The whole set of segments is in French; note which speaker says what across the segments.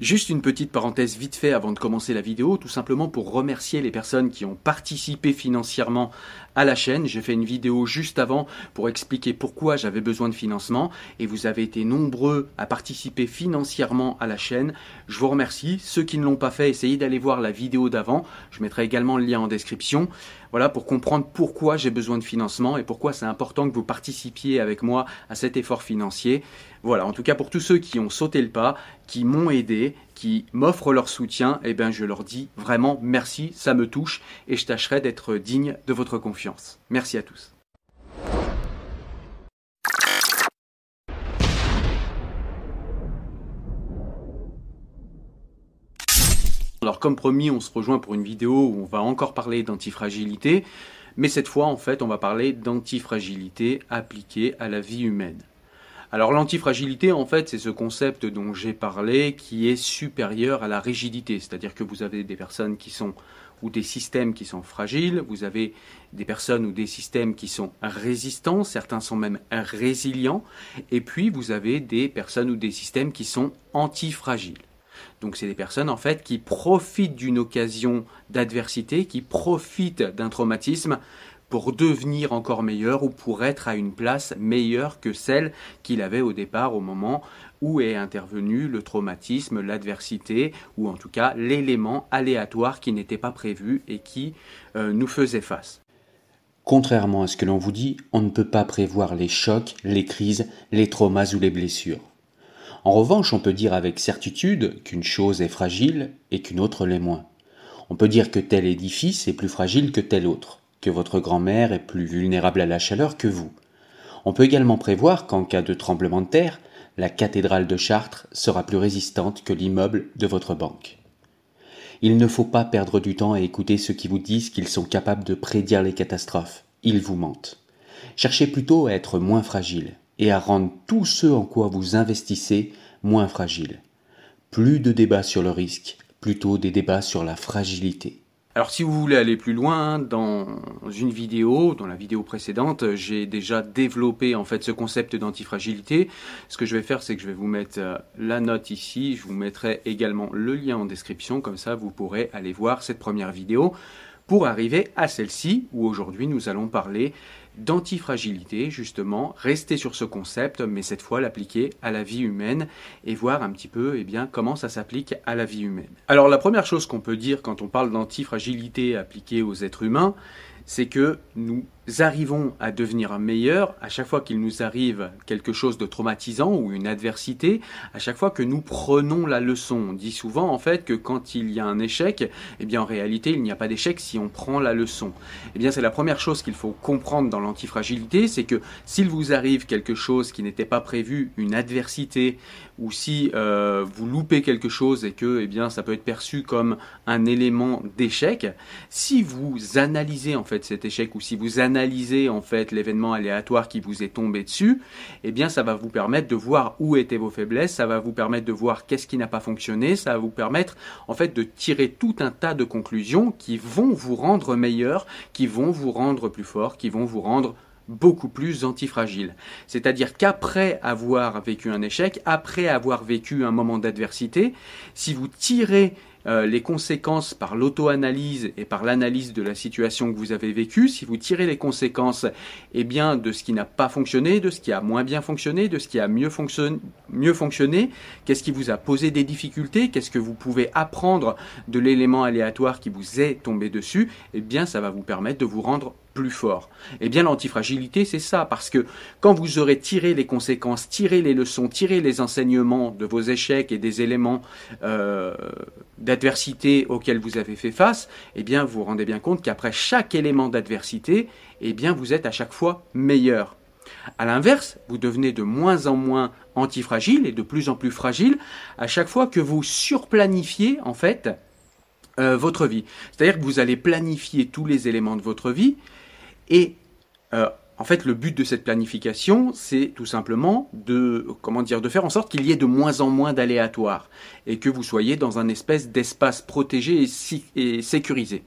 Speaker 1: Juste une petite parenthèse vite fait avant de commencer la vidéo, tout simplement pour remercier les personnes qui ont participé financièrement à la chaîne. J'ai fait une vidéo juste avant pour expliquer pourquoi j'avais besoin de financement et vous avez été nombreux à participer financièrement à la chaîne. Je vous remercie. Ceux qui ne l'ont pas fait, essayez d'aller voir la vidéo d'avant. Je mettrai également le lien en description. Voilà, pour comprendre pourquoi j'ai besoin de financement et pourquoi c'est important que vous participiez avec moi à cet effort financier. Voilà, en tout cas pour tous ceux qui ont sauté le pas, qui m'ont aidé, qui m'offrent leur soutien, eh bien je leur dis vraiment merci, ça me touche et je tâcherai d'être digne de votre confiance. Merci à tous. Alors comme promis, on se rejoint pour une vidéo où on va encore parler d'antifragilité, mais cette fois en fait on va parler d'antifragilité appliquée à la vie humaine. Alors l'antifragilité en fait c'est ce concept dont j'ai parlé qui est supérieur à la rigidité, c'est-à-dire que vous avez des personnes qui sont ou des systèmes qui sont fragiles, vous avez des personnes ou des systèmes qui sont résistants, certains sont même résilients, et puis vous avez des personnes ou des systèmes qui sont antifragiles. Donc c'est des personnes en fait qui profitent d'une occasion d'adversité, qui profitent d'un traumatisme pour devenir encore meilleur ou pour être à une place meilleure que celle qu'il avait au départ au moment où est intervenu le traumatisme, l'adversité ou en tout cas l'élément aléatoire qui n'était pas prévu et qui euh, nous faisait face.
Speaker 2: Contrairement à ce que l'on vous dit, on ne peut pas prévoir les chocs, les crises, les traumas ou les blessures. En revanche, on peut dire avec certitude qu'une chose est fragile et qu'une autre l'est moins. On peut dire que tel édifice est plus fragile que tel autre, que votre grand-mère est plus vulnérable à la chaleur que vous. On peut également prévoir qu'en cas de tremblement de terre, la cathédrale de Chartres sera plus résistante que l'immeuble de votre banque. Il ne faut pas perdre du temps à écouter ceux qui vous disent qu'ils sont capables de prédire les catastrophes. Ils vous mentent. Cherchez plutôt à être moins fragile et à rendre tout ce en quoi vous investissez moins fragile. Plus de débats sur le risque, plutôt des débats sur la fragilité.
Speaker 1: Alors si vous voulez aller plus loin, dans une vidéo, dans la vidéo précédente, j'ai déjà développé en fait ce concept d'antifragilité. Ce que je vais faire, c'est que je vais vous mettre euh, la note ici, je vous mettrai également le lien en description, comme ça vous pourrez aller voir cette première vidéo pour arriver à celle-ci où aujourd'hui nous allons parler d'antifragilité, justement, rester sur ce concept, mais cette fois l'appliquer à la vie humaine et voir un petit peu eh bien, comment ça s'applique à la vie humaine. Alors la première chose qu'on peut dire quand on parle d'antifragilité appliquée aux êtres humains, c'est que nous arrivons à devenir meilleurs, à chaque fois qu'il nous arrive quelque chose de traumatisant ou une adversité, à chaque fois que nous prenons la leçon. On dit souvent en fait que quand il y a un échec, eh bien en réalité il n'y a pas d'échec si on prend la leçon. Eh bien c'est la première chose qu'il faut comprendre dans l'antifragilité, c'est que s'il vous arrive quelque chose qui n'était pas prévu, une adversité, ou si euh, vous loupez quelque chose et que eh bien ça peut être perçu comme un élément d'échec, si vous analysez en fait cet échec ou si vous analysez en fait l'événement aléatoire qui vous est tombé dessus, eh bien ça va vous permettre de voir où étaient vos faiblesses, ça va vous permettre de voir qu'est-ce qui n'a pas fonctionné, ça va vous permettre en fait de tirer tout un tas de conclusions qui vont vous rendre meilleur, qui vont vous rendre plus fort, qui vont vous rendre beaucoup plus antifragile. C'est-à-dire qu'après avoir vécu un échec, après avoir vécu un moment d'adversité, si vous tirez euh, les conséquences par l'auto-analyse et par l'analyse de la situation que vous avez vécue, si vous tirez les conséquences eh bien, de ce qui n'a pas fonctionné, de ce qui a moins bien fonctionné, de ce qui a mieux, fonctionné, qu'est-ce qui vous a posé des difficultés, qu'est-ce que vous pouvez apprendre de l'élément aléatoire qui vous est tombé dessus, eh bien ça va vous permettre de vous rendre fort. Eh bien, l'antifragilité, c'est ça, parce que quand vous aurez tiré les conséquences, tiré les leçons, tiré les enseignements de vos échecs et des éléments euh, d'adversité auxquels vous avez fait face, eh bien, vous vous rendez bien compte qu'après chaque élément d'adversité, eh bien, vous êtes à chaque fois meilleur. À l'inverse, vous devenez de moins en moins antifragile et de plus en plus fragile à chaque fois que vous surplanifiez, en fait, euh, votre vie. C'est-à-dire que vous allez planifier tous les éléments de votre vie et euh, en fait, le but de cette planification, c'est tout simplement de, comment de faire en sorte qu'il y ait de moins en moins d'aléatoires et que vous soyez dans un espèce d'espace protégé et sécurisé.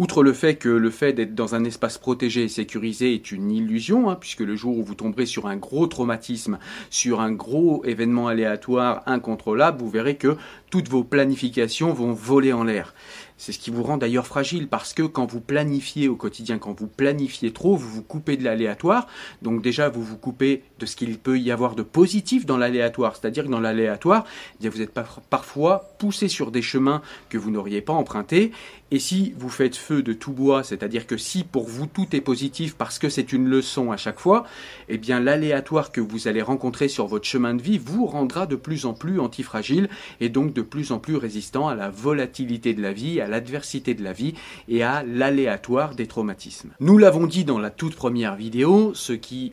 Speaker 1: Outre le fait que le fait d'être dans un espace protégé et sécurisé est une illusion, hein, puisque le jour où vous tomberez sur un gros traumatisme, sur un gros événement aléatoire incontrôlable, vous verrez que toutes vos planifications vont voler en l'air. C'est ce qui vous rend d'ailleurs fragile parce que quand vous planifiez au quotidien, quand vous planifiez trop, vous vous coupez de l'aléatoire. Donc déjà, vous vous coupez de ce qu'il peut y avoir de positif dans l'aléatoire. C'est-à-dire que dans l'aléatoire, eh vous êtes parfois poussé sur des chemins que vous n'auriez pas empruntés. Et si vous faites feu de tout bois, c'est-à-dire que si pour vous tout est positif parce que c'est une leçon à chaque fois, eh bien l'aléatoire que vous allez rencontrer sur votre chemin de vie vous rendra de plus en plus antifragile et donc de plus en plus résistant à la volatilité de la vie, l'adversité de la vie et à l'aléatoire des traumatismes. Nous l'avons dit dans la toute première vidéo, ce qui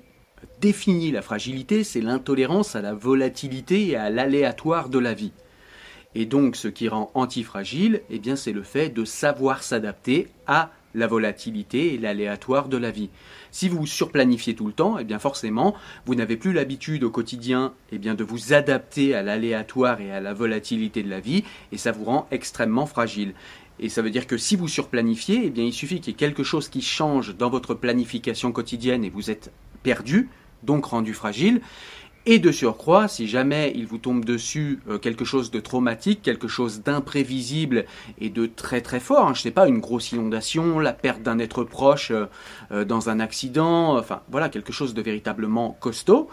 Speaker 1: définit la fragilité, c'est l'intolérance à la volatilité et à l'aléatoire de la vie. Et donc ce qui rend antifragile, eh bien c'est le fait de savoir s'adapter à la volatilité et l'aléatoire de la vie. Si vous surplanifiez tout le temps, eh bien forcément, vous n'avez plus l'habitude au quotidien eh bien, de vous adapter à l'aléatoire et à la volatilité de la vie, et ça vous rend extrêmement fragile. Et ça veut dire que si vous surplanifiez, eh bien, il suffit qu'il y ait quelque chose qui change dans votre planification quotidienne et vous êtes perdu, donc rendu fragile. Et de surcroît, si jamais il vous tombe dessus euh, quelque chose de traumatique, quelque chose d'imprévisible et de très très fort, hein, je ne sais pas, une grosse inondation, la perte d'un être proche euh, euh, dans un accident, enfin voilà, quelque chose de véritablement costaud,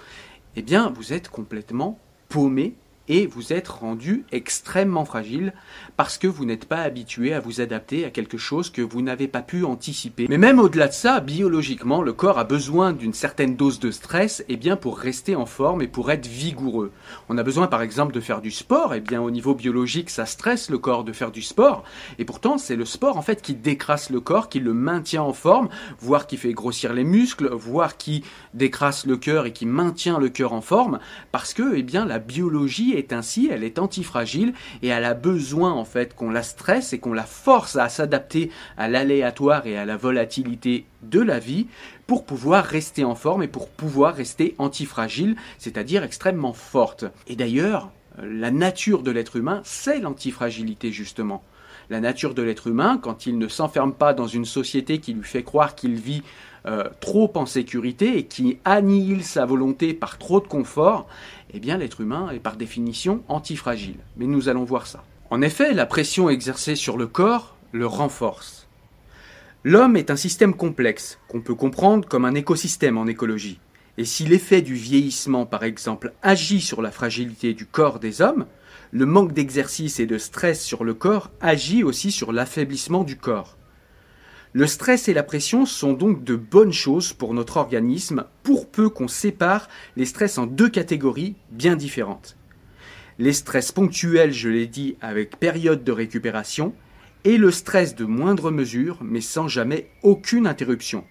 Speaker 1: eh bien vous êtes complètement paumé et vous êtes rendu extrêmement fragile parce que vous n'êtes pas habitué à vous adapter à quelque chose que vous n'avez pas pu anticiper. Mais même au-delà de ça, biologiquement, le corps a besoin d'une certaine dose de stress et eh bien pour rester en forme et pour être vigoureux. On a besoin par exemple de faire du sport, et eh bien au niveau biologique, ça stresse le corps de faire du sport et pourtant c'est le sport en fait qui décrasse le corps, qui le maintient en forme, voire qui fait grossir les muscles, voire qui décrasse le cœur et qui maintient le cœur en forme parce que eh bien la biologie est ainsi, elle est antifragile et elle a besoin en fait qu'on la stresse et qu'on la force à s'adapter à l'aléatoire et à la volatilité de la vie pour pouvoir rester en forme et pour pouvoir rester antifragile, c'est-à-dire extrêmement forte. Et d'ailleurs, la nature de l'être humain, c'est l'antifragilité justement. La nature de l'être humain, quand il ne s'enferme pas dans une société qui lui fait croire qu'il vit euh, trop en sécurité et qui annihile sa volonté par trop de confort, eh bien l'être humain est par définition antifragile. Mais nous allons voir ça. En effet, la pression exercée sur le corps le renforce. L'homme est un système complexe qu'on peut comprendre comme un écosystème en écologie. Et si l'effet du vieillissement, par exemple, agit sur la fragilité du corps des hommes, le manque d'exercice et de stress sur le corps agit aussi sur l'affaiblissement du corps. Le stress et la pression sont donc de bonnes choses pour notre organisme, pour peu qu'on sépare les stress en deux catégories bien différentes. Les stress ponctuels, je l'ai dit, avec période de récupération, et le stress de moindre mesure, mais sans jamais aucune interruption.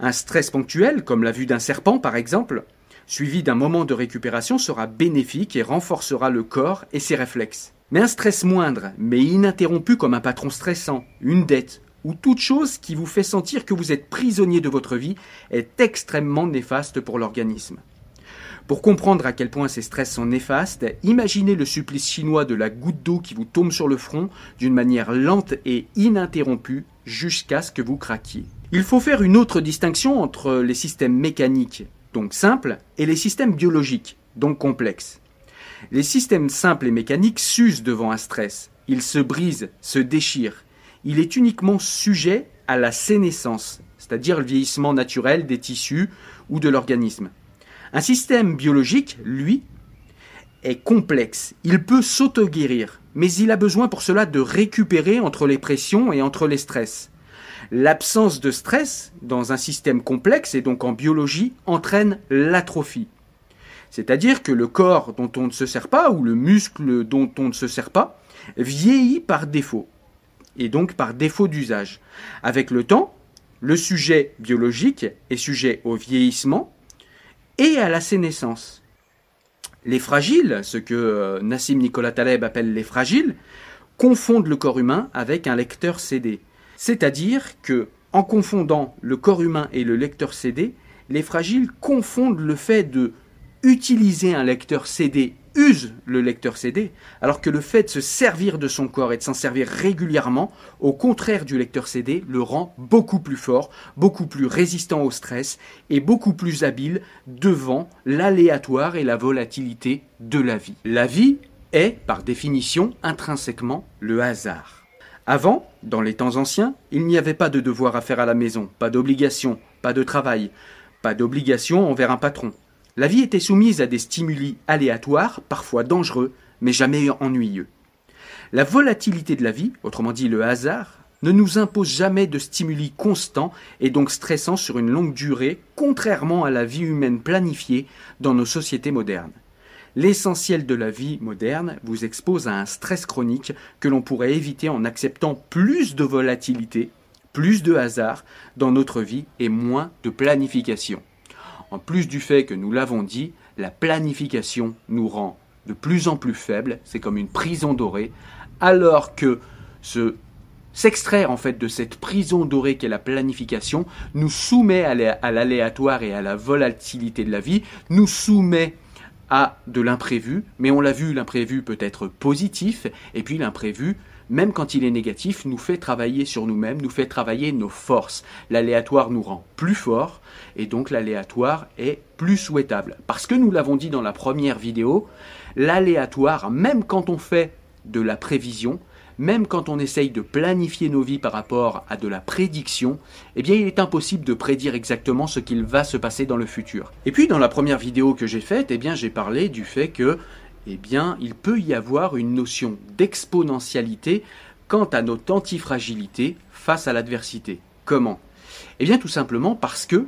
Speaker 1: Un stress ponctuel, comme la vue d'un serpent par exemple, suivi d'un moment de récupération, sera bénéfique et renforcera le corps et ses réflexes. Mais un stress moindre, mais ininterrompu comme un patron stressant, une dette, ou toute chose qui vous fait sentir que vous êtes prisonnier de votre vie est extrêmement néfaste pour l'organisme. Pour comprendre à quel point ces stress sont néfastes, imaginez le supplice chinois de la goutte d'eau qui vous tombe sur le front d'une manière lente et ininterrompue jusqu'à ce que vous craquiez. Il faut faire une autre distinction entre les systèmes mécaniques, donc simples, et les systèmes biologiques, donc complexes. Les systèmes simples et mécaniques s'usent devant un stress. Ils se brisent, se déchirent, il est uniquement sujet à la sénescence, c'est-à-dire le vieillissement naturel des tissus ou de l'organisme. Un système biologique, lui, est complexe. Il peut s'auto-guérir, mais il a besoin pour cela de récupérer entre les pressions et entre les stress. L'absence de stress dans un système complexe et donc en biologie entraîne l'atrophie. C'est-à-dire que le corps dont on ne se sert pas ou le muscle dont on ne se sert pas vieillit par défaut et donc par défaut d'usage. Avec le temps, le sujet biologique est sujet au vieillissement et à la sénescence. Les fragiles, ce que euh, Nassim Nicolas Taleb appelle les fragiles, confondent le corps humain avec un lecteur CD. C'est-à-dire que, en confondant le corps humain et le lecteur CD, les fragiles confondent le fait de utiliser un lecteur CD use le lecteur CD, alors que le fait de se servir de son corps et de s'en servir régulièrement, au contraire du lecteur CD, le rend beaucoup plus fort, beaucoup plus résistant au stress et beaucoup plus habile devant l'aléatoire et la volatilité de la vie. La vie est, par définition, intrinsèquement le hasard. Avant, dans les temps anciens, il n'y avait pas de devoir à faire à la maison, pas d'obligation, pas de travail, pas d'obligation envers un patron, la vie était soumise à des stimuli aléatoires, parfois dangereux, mais jamais ennuyeux. La volatilité de la vie, autrement dit le hasard, ne nous impose jamais de stimuli constants et donc stressants sur une longue durée, contrairement à la vie humaine planifiée dans nos sociétés modernes. L'essentiel de la vie moderne vous expose à un stress chronique que l'on pourrait éviter en acceptant plus de volatilité, plus de hasard dans notre vie et moins de planification. En plus du fait que nous l'avons dit, la planification nous rend de plus en plus faibles, c'est comme une prison dorée, alors que ce s'extraire en fait de cette prison dorée qu'est la planification nous soumet à l'aléatoire et à la volatilité de la vie, nous soumet à de l'imprévu, mais on l'a vu, l'imprévu peut être positif, et puis l'imprévu même quand il est négatif, nous fait travailler sur nous-mêmes, nous fait travailler nos forces. L'aléatoire nous rend plus forts et donc l'aléatoire est plus souhaitable. Parce que nous l'avons dit dans la première vidéo, l'aléatoire, même quand on fait de la prévision, même quand on essaye de planifier nos vies par rapport à de la prédiction, eh bien il est impossible de prédire exactement ce qu'il va se passer dans le futur. Et puis dans la première vidéo que j'ai faite, eh bien j'ai parlé du fait que eh bien, il peut y avoir une notion d'exponentialité quant à notre antifragilité face à l'adversité. Comment? Eh bien, tout simplement parce que,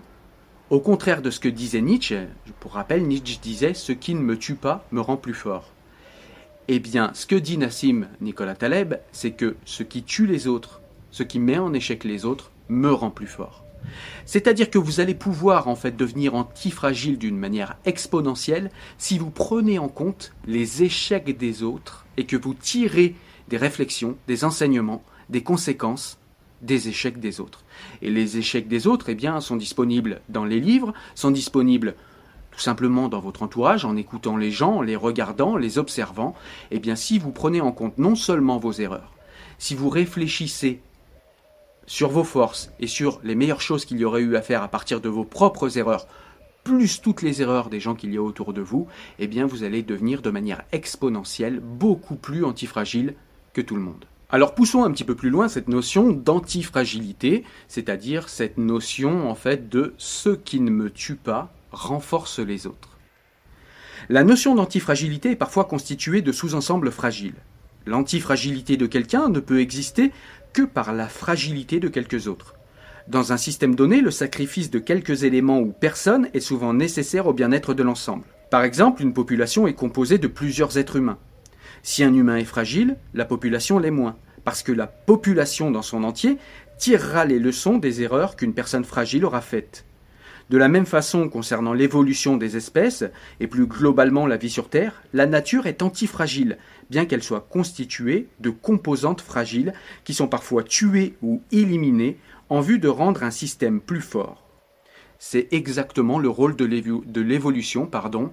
Speaker 1: au contraire de ce que disait Nietzsche, pour rappel, Nietzsche disait Ce qui ne me tue pas me rend plus fort. Eh bien, ce que dit Nassim Nicolas Taleb, c'est que ce qui tue les autres, ce qui met en échec les autres, me rend plus fort. C'est-à-dire que vous allez pouvoir en fait devenir antifragile d'une manière exponentielle si vous prenez en compte les échecs des autres et que vous tirez des réflexions, des enseignements, des conséquences des échecs des autres. Et les échecs des autres, eh bien, sont disponibles dans les livres, sont disponibles tout simplement dans votre entourage, en écoutant les gens, en les regardant, les observant. Eh bien, si vous prenez en compte non seulement vos erreurs, si vous réfléchissez sur vos forces et sur les meilleures choses qu'il y aurait eu à faire à partir de vos propres erreurs, plus toutes les erreurs des gens qu'il y a autour de vous, eh bien vous allez devenir de manière exponentielle beaucoup plus antifragile que tout le monde. Alors poussons un petit peu plus loin cette notion d'antifragilité, c'est-à-dire cette notion en fait de ce qui ne me tue pas renforce les autres. La notion d'antifragilité est parfois constituée de sous-ensembles fragiles. L'antifragilité de quelqu'un ne peut exister que par la fragilité de quelques autres. Dans un système donné, le sacrifice de quelques éléments ou personnes est souvent nécessaire au bien-être de l'ensemble. Par exemple, une population est composée de plusieurs êtres humains. Si un humain est fragile, la population l'est moins, parce que la population dans son entier tirera les leçons des erreurs qu'une personne fragile aura faites. De la même façon, concernant l'évolution des espèces, et plus globalement la vie sur Terre, la nature est antifragile, bien qu'elle soit constituée de composantes fragiles qui sont parfois tuées ou éliminées en vue de rendre un système plus fort. C'est exactement le rôle de l'évolution, pardon.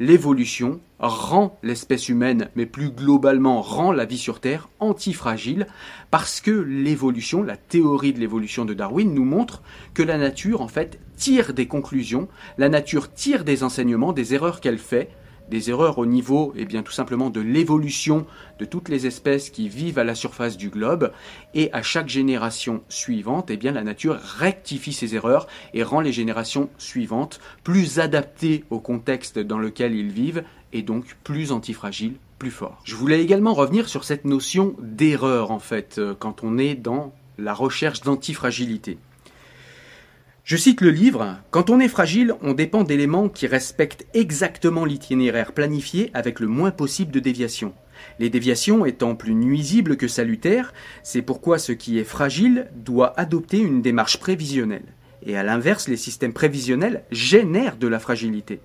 Speaker 1: L'évolution rend l'espèce humaine, mais plus globalement rend la vie sur Terre antifragile, parce que l'évolution, la théorie de l'évolution de Darwin nous montre que la nature, en fait, tire des conclusions, la nature tire des enseignements des erreurs qu'elle fait, des erreurs au niveau, eh bien, tout simplement de l'évolution de toutes les espèces qui vivent à la surface du globe, et à chaque génération suivante, eh la nature rectifie ces erreurs et rend les générations suivantes plus adaptées au contexte dans lequel ils vivent, et donc plus antifragiles, plus forts. Je voulais également revenir sur cette notion d'erreur, en fait, euh, quand on est dans la recherche d'antifragilité. Je cite le livre Quand on est fragile, on dépend d'éléments qui respectent exactement l'itinéraire planifié avec le moins possible de déviations. Les déviations étant plus nuisibles que salutaires, c'est pourquoi ce qui est fragile doit adopter une démarche prévisionnelle. Et à l'inverse, les systèmes prévisionnels génèrent de la fragilité.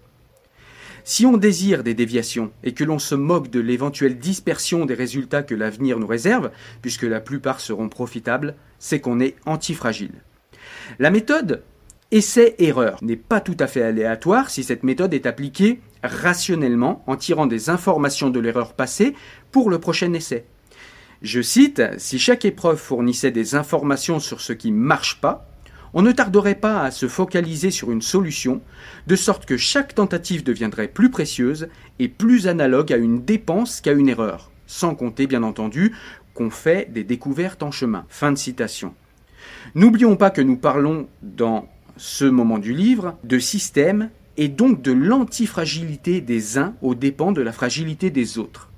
Speaker 1: Si on désire des déviations et que l'on se moque de l'éventuelle dispersion des résultats que l'avenir nous réserve, puisque la plupart seront profitables, c'est qu'on est antifragile. La méthode essai-erreur n'est pas tout à fait aléatoire si cette méthode est appliquée rationnellement en tirant des informations de l'erreur passée pour le prochain essai. Je cite, si chaque épreuve fournissait des informations sur ce qui ne marche pas, on ne tarderait pas à se focaliser sur une solution, de sorte que chaque tentative deviendrait plus précieuse et plus analogue à une dépense qu'à une erreur, sans compter bien entendu qu'on fait des découvertes en chemin. Fin de citation. N'oublions pas que nous parlons dans ce moment du livre de système et donc de l'antifragilité des uns aux dépens de la fragilité des autres.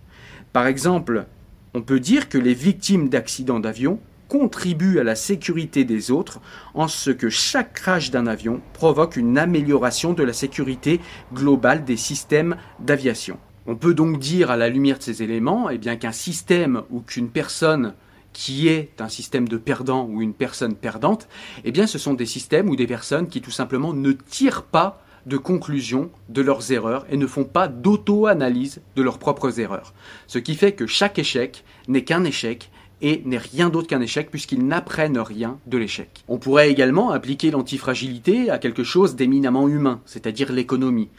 Speaker 1: Par exemple, on peut dire que les victimes d'accidents d'avion contribuent à la sécurité des autres en ce que chaque crash d'un avion provoque une amélioration de la sécurité globale des systèmes d'aviation. On peut donc dire à la lumière de ces éléments eh qu'un système ou qu'une personne qui est un système de perdant ou une personne perdante, eh bien ce sont des systèmes ou des personnes qui tout simplement ne tirent pas de conclusion de leurs erreurs et ne font pas d'auto-analyse de leurs propres erreurs. Ce qui fait que chaque échec n'est qu'un échec et n'est rien d'autre qu'un échec puisqu'ils n'apprennent rien de l'échec. On pourrait également appliquer l'antifragilité à quelque chose d'éminemment humain, c'est-à-dire l'économie.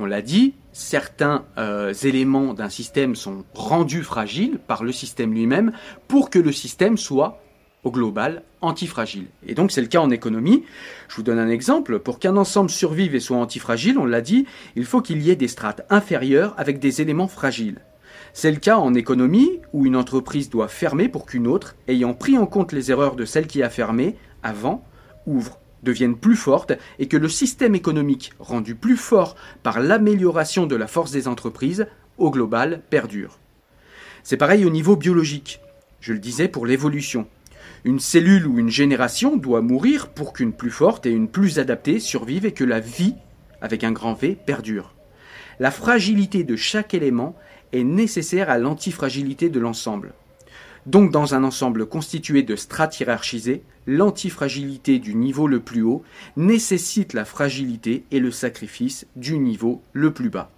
Speaker 1: On l'a dit, certains euh, éléments d'un système sont rendus fragiles par le système lui-même pour que le système soit, au global, antifragile. Et donc c'est le cas en économie. Je vous donne un exemple. Pour qu'un ensemble survive et soit antifragile, on l'a dit, il faut qu'il y ait des strates inférieures avec des éléments fragiles. C'est le cas en économie où une entreprise doit fermer pour qu'une autre, ayant pris en compte les erreurs de celle qui a fermé avant, ouvre deviennent plus fortes et que le système économique, rendu plus fort par l'amélioration de la force des entreprises, au global, perdure. C'est pareil au niveau biologique. Je le disais pour l'évolution. Une cellule ou une génération doit mourir pour qu'une plus forte et une plus adaptée survive et que la vie, avec un grand V, perdure. La fragilité de chaque élément est nécessaire à l'antifragilité de l'ensemble. Donc dans un ensemble constitué de strates hiérarchisées, l'antifragilité du niveau le plus haut nécessite la fragilité et le sacrifice du niveau le plus bas.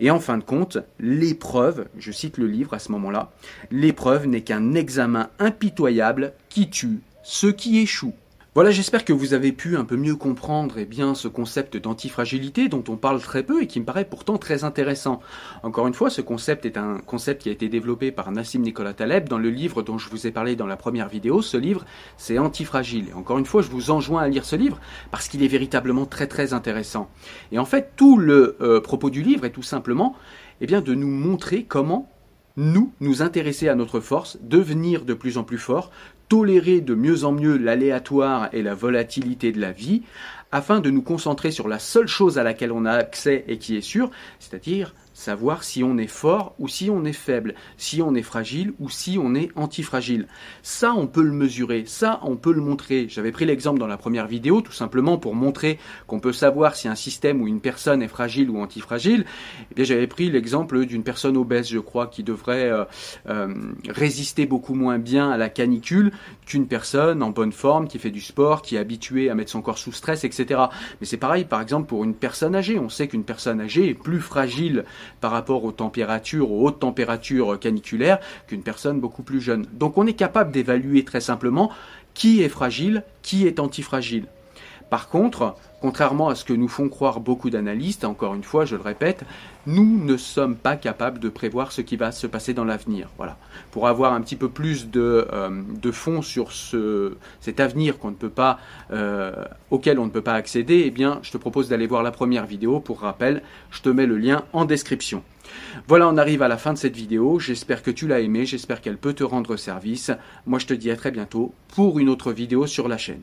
Speaker 1: Et en fin de compte, l'épreuve, je cite le livre à ce moment-là, l'épreuve n'est qu'un examen impitoyable qui tue ceux qui échouent. Voilà, j'espère que vous avez pu un peu mieux comprendre bien, ce concept d'antifragilité dont on parle très peu et qui me paraît pourtant très intéressant. Encore une fois, ce concept est un concept qui a été développé par Nassim Nicolas Taleb dans le livre dont je vous ai parlé dans la première vidéo. Ce livre, c'est Antifragile. Et encore une fois, je vous enjoins à lire ce livre parce qu'il est véritablement très très intéressant. Et en fait, tout le euh, propos du livre est tout simplement eh de nous montrer comment nous, nous intéresser à notre force, devenir de plus en plus fort, tolérer de mieux en mieux l'aléatoire et la volatilité de la vie, afin de nous concentrer sur la seule chose à laquelle on a accès et qui est sûre, c'est-à-dire savoir si on est fort ou si on est faible, si on est fragile ou si on est antifragile. Ça, on peut le mesurer, ça, on peut le montrer. J'avais pris l'exemple dans la première vidéo, tout simplement pour montrer qu'on peut savoir si un système ou une personne est fragile ou antifragile. Eh bien, j'avais pris l'exemple d'une personne obèse, je crois, qui devrait euh, euh, résister beaucoup moins bien à la canicule qu'une personne en bonne forme, qui fait du sport, qui est habituée à mettre son corps sous stress, etc. Mais c'est pareil, par exemple, pour une personne âgée. On sait qu'une personne âgée est plus fragile par rapport aux températures, aux hautes températures caniculaires qu'une personne beaucoup plus jeune. Donc on est capable d'évaluer très simplement qui est fragile, qui est antifragile. Par contre, contrairement à ce que nous font croire beaucoup d'analystes, encore une fois, je le répète, nous ne sommes pas capables de prévoir ce qui va se passer dans l'avenir. Voilà. Pour avoir un petit peu plus de, euh, fond sur ce, cet avenir qu'on ne peut pas, euh, auquel on ne peut pas accéder, eh bien, je te propose d'aller voir la première vidéo. Pour rappel, je te mets le lien en description. Voilà, on arrive à la fin de cette vidéo. J'espère que tu l'as aimée, j'espère qu'elle peut te rendre service. Moi, je te dis à très bientôt pour une autre vidéo sur la chaîne.